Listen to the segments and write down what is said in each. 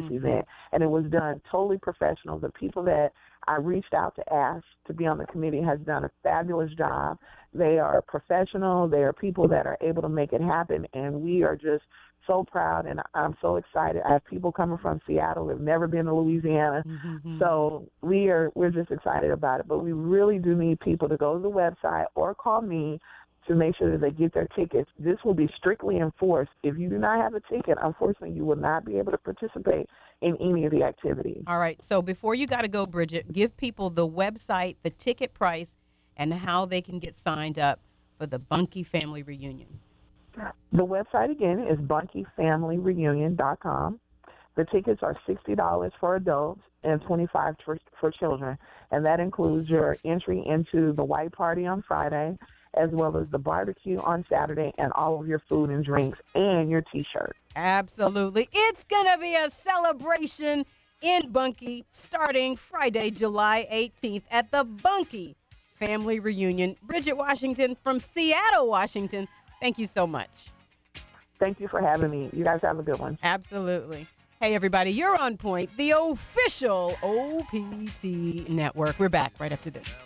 this mm-hmm. event, and it was done totally professional. The people that I reached out to ask to be on the committee has done a fabulous job. They are professional. They are people that are able to make it happen, and we are just so proud and I'm so excited. I have people coming from Seattle who've never been to Louisiana. Mm-hmm. So we are we're just excited about it. But we really do need people to go to the website or call me to make sure that they get their tickets. This will be strictly enforced. If you do not have a ticket, unfortunately, you will not be able to participate in any of the activities. All right. So before you got to go, Bridget, give people the website, the ticket price, and how they can get signed up for the Bunkie Family Reunion. The website again is bunkyfamilyreunion.com. The tickets are $60 for adults and 25 for, for children, and that includes your entry into the white party on Friday, as well as the barbecue on Saturday and all of your food and drinks and your t-shirt. Absolutely. It's going to be a celebration in Bunkie starting Friday, July 18th at the Bunkie Family Reunion. Bridget Washington from Seattle, Washington. Thank you so much. Thank you for having me. You guys have a good one. Absolutely. Hey, everybody, you're on point, the official OPT network. We're back right after this.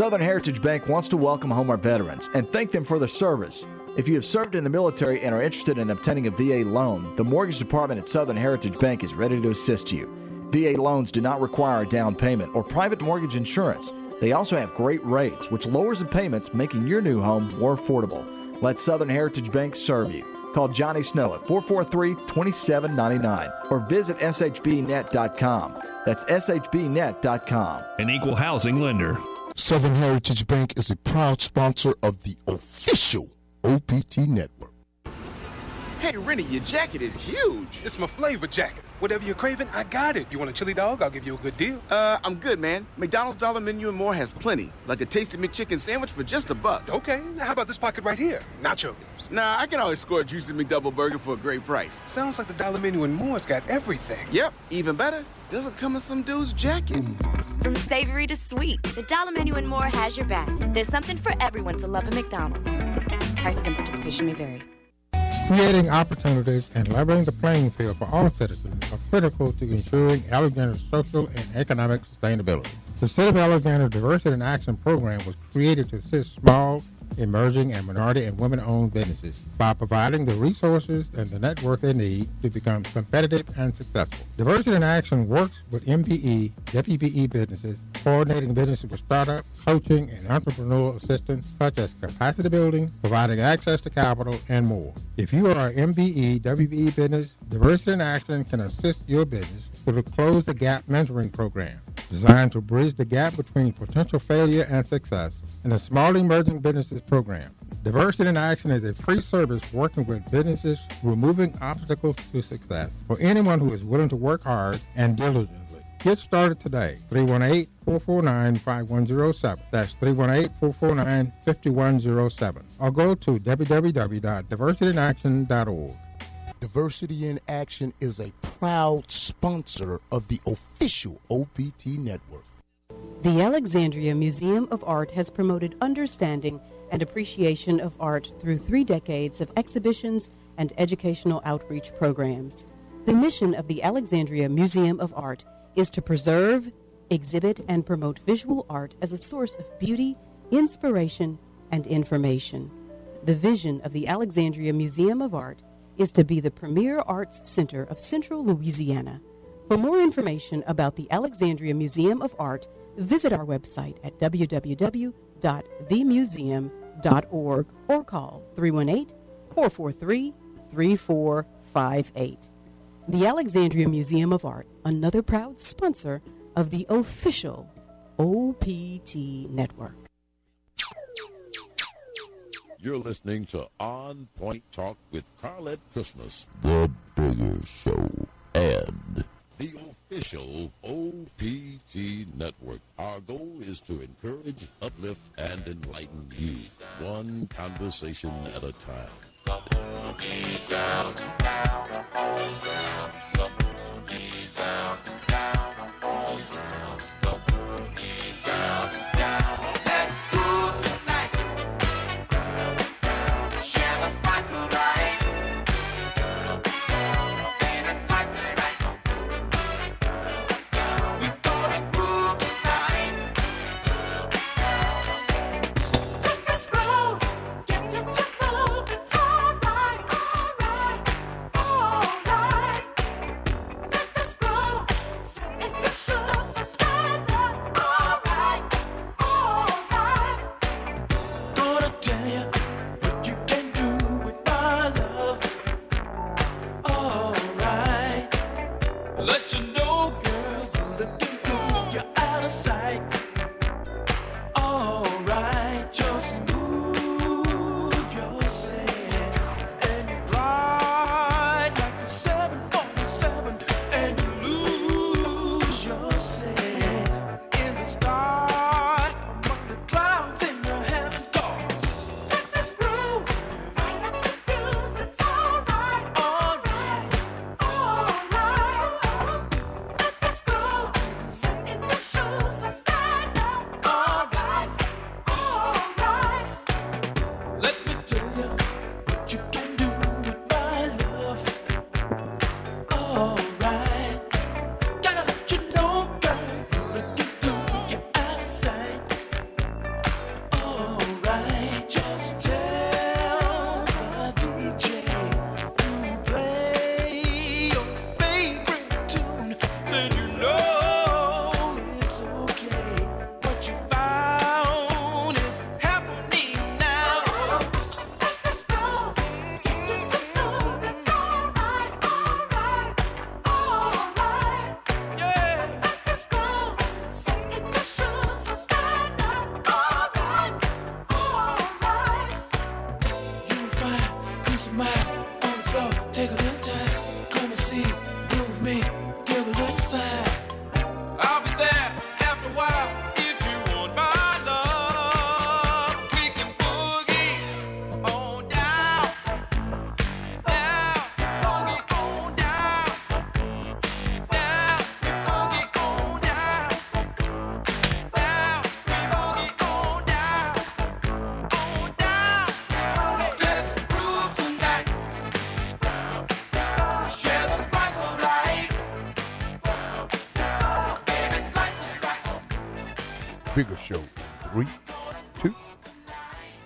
Southern Heritage Bank wants to welcome home our veterans and thank them for their service. If you have served in the military and are interested in obtaining a VA loan, the mortgage department at Southern Heritage Bank is ready to assist you. VA loans do not require a down payment or private mortgage insurance. They also have great rates, which lowers the payments, making your new home more affordable. Let Southern Heritage Bank serve you. Call Johnny Snow at 443 2799 or visit SHBnet.com. That's SHBnet.com. An equal housing lender. Southern Heritage Bank is a proud sponsor of the official OPT network. Hey, Rennie, your jacket is huge. It's my flavor jacket. Whatever you're craving, I got it. You want a chili dog? I'll give you a good deal. Uh, I'm good, man. McDonald's Dollar Menu and more has plenty, like a tasty McChicken sandwich for just a buck. Okay, now how about this pocket right here? Nachos. Nah, I can always score a juicy McDouble burger for a great price. Sounds like the Dollar Menu and more's got everything. Yep, even better. Doesn't come in some dude's jacket. From savory to sweet, the Dollar Menu and more has your back. There's something for everyone to love at McDonald's. Prices and participation may vary. Creating opportunities and leveling the playing field for all citizens are critical to ensuring Alexandria's social and economic sustainability. The City of Alexander Diversity in Action program was created to assist small emerging and minority and women-owned businesses by providing the resources and the network they need to become competitive and successful. Diversity in Action works with MBE, WBE businesses, coordinating businesses with startup, coaching, and entrepreneurial assistance such as capacity building, providing access to capital, and more. If you are an MBE, WBE business, Diversity in Action can assist your business the Close the Gap Mentoring Program, designed to bridge the gap between potential failure and success in the Small Emerging Businesses Program. Diversity in Action is a free service working with businesses removing obstacles to success for anyone who is willing to work hard and diligently. Get started today. 318-449-5107. That's 318-449-5107. Or go to www.diversityinaction.org. Diversity in Action is a proud sponsor of the official OPT network. The Alexandria Museum of Art has promoted understanding and appreciation of art through three decades of exhibitions and educational outreach programs. The mission of the Alexandria Museum of Art is to preserve, exhibit, and promote visual art as a source of beauty, inspiration, and information. The vision of the Alexandria Museum of Art is to be the premier arts center of central Louisiana. For more information about the Alexandria Museum of Art, visit our website at www.themuseum.org or call 318 443 3458. The Alexandria Museum of Art, another proud sponsor of the official OPT network. You're listening to On Point Talk with Carlette Christmas, The Bigger Show. and the official OPT network. Our goal is to encourage, uplift, and enlighten you, one conversation at a time. Peace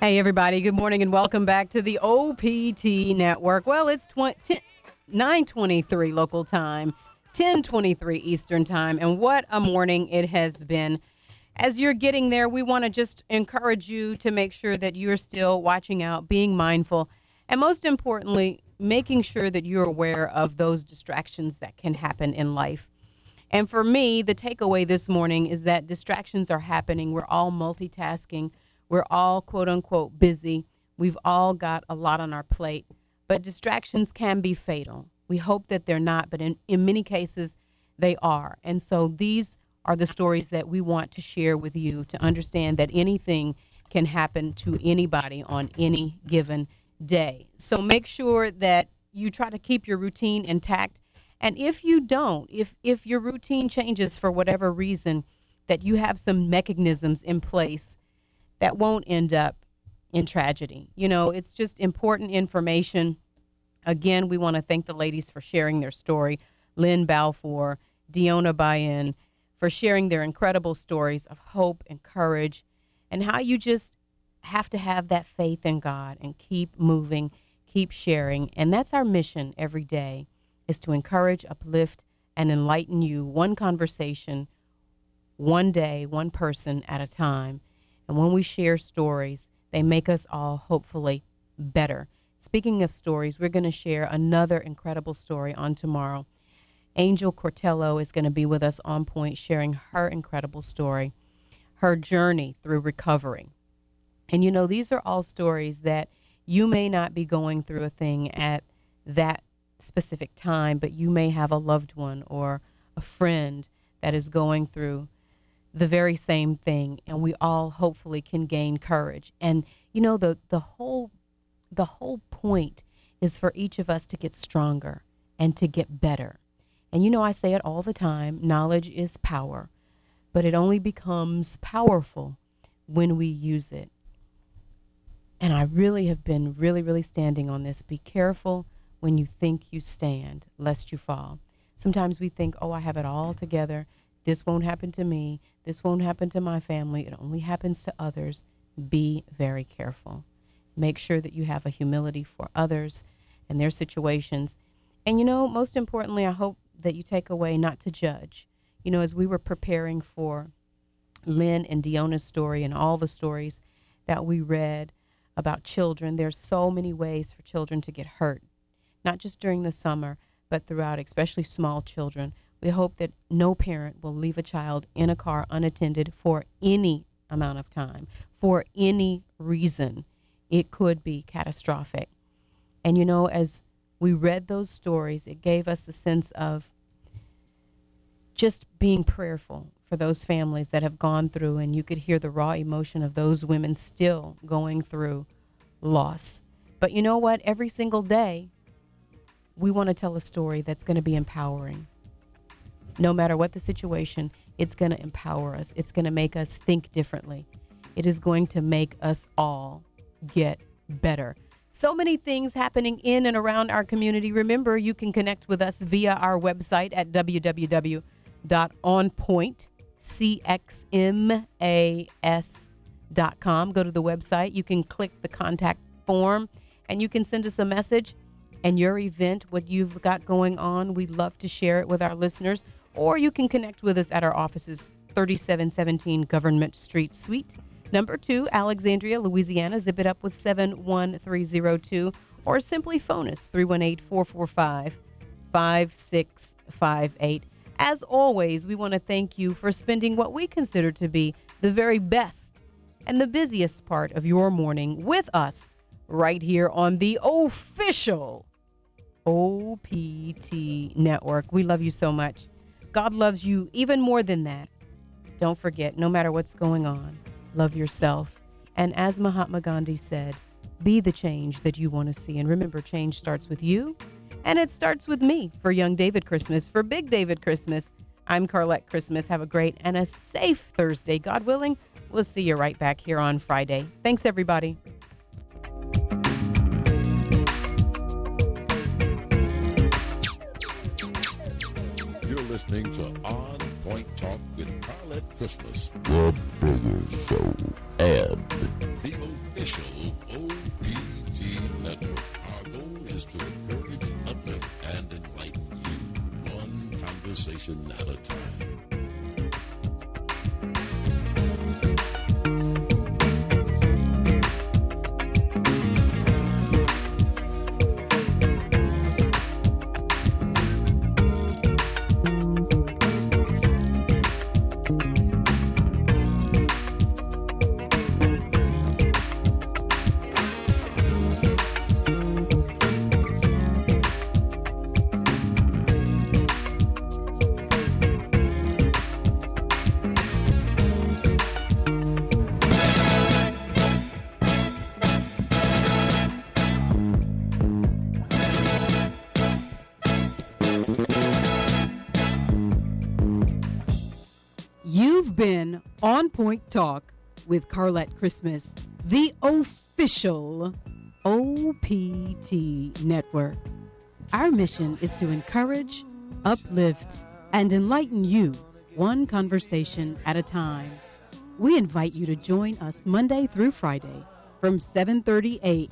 Hey, everybody. Good morning and welcome back to the OPT Network. Well, it's 20, 923 local time, 1023 Eastern time, and what a morning it has been. As you're getting there, we want to just encourage you to make sure that you're still watching out, being mindful, and most importantly, making sure that you're aware of those distractions that can happen in life. And for me, the takeaway this morning is that distractions are happening. We're all multitasking. We're all quote unquote busy. We've all got a lot on our plate, but distractions can be fatal. We hope that they're not, but in, in many cases, they are. And so these are the stories that we want to share with you to understand that anything can happen to anybody on any given day. So make sure that you try to keep your routine intact. And if you don't, if if your routine changes for whatever reason, that you have some mechanisms in place that won't end up in tragedy. You know, it's just important information. Again, we want to thank the ladies for sharing their story. Lynn Balfour, Diona Bayen, for sharing their incredible stories of hope and courage and how you just have to have that faith in God and keep moving, keep sharing. And that's our mission every day is to encourage, uplift, and enlighten you one conversation, one day, one person at a time. And when we share stories, they make us all hopefully better. Speaking of stories, we're going to share another incredible story on tomorrow. Angel Cortello is going to be with us on point, sharing her incredible story, her journey through recovery. And you know, these are all stories that you may not be going through a thing at that specific time, but you may have a loved one or a friend that is going through the very same thing and we all hopefully can gain courage. And you know the the whole the whole point is for each of us to get stronger and to get better. And you know I say it all the time, knowledge is power, but it only becomes powerful when we use it. And I really have been really, really standing on this. Be careful when you think you stand, lest you fall. Sometimes we think, oh, I have it all together. This won't happen to me. This won't happen to my family. It only happens to others. Be very careful. Make sure that you have a humility for others and their situations. And, you know, most importantly, I hope that you take away not to judge. You know, as we were preparing for Lynn and Diona's story and all the stories that we read about children, there's so many ways for children to get hurt, not just during the summer, but throughout, especially small children. We hope that no parent will leave a child in a car unattended for any amount of time, for any reason. It could be catastrophic. And you know, as we read those stories, it gave us a sense of just being prayerful for those families that have gone through, and you could hear the raw emotion of those women still going through loss. But you know what? Every single day, we want to tell a story that's going to be empowering. No matter what the situation, it's going to empower us. It's going to make us think differently. It is going to make us all get better. So many things happening in and around our community. Remember, you can connect with us via our website at www.onpointcxmas.com. Go to the website. You can click the contact form and you can send us a message and your event, what you've got going on. We'd love to share it with our listeners. Or you can connect with us at our offices, 3717 Government Street Suite, number two, Alexandria, Louisiana. Zip it up with 71302. Or simply phone us, 318 445 5658. As always, we want to thank you for spending what we consider to be the very best and the busiest part of your morning with us right here on the official OPT network. We love you so much. God loves you even more than that. Don't forget, no matter what's going on, love yourself. And as Mahatma Gandhi said, be the change that you want to see. And remember, change starts with you, and it starts with me for Young David Christmas, for Big David Christmas. I'm Carlette Christmas. Have a great and a safe Thursday. God willing, we'll see you right back here on Friday. Thanks, everybody. You're listening to On Point Talk with Carlette Christmas, the bigger show, and the official OPT network. Our goal is to encourage, uplift, and enlighten you, one conversation at a time. Point Talk with Carlette Christmas, the official OPT network. Our mission is to encourage, uplift, and enlighten you one conversation at a time. We invite you to join us Monday through Friday from 7:30 a.m.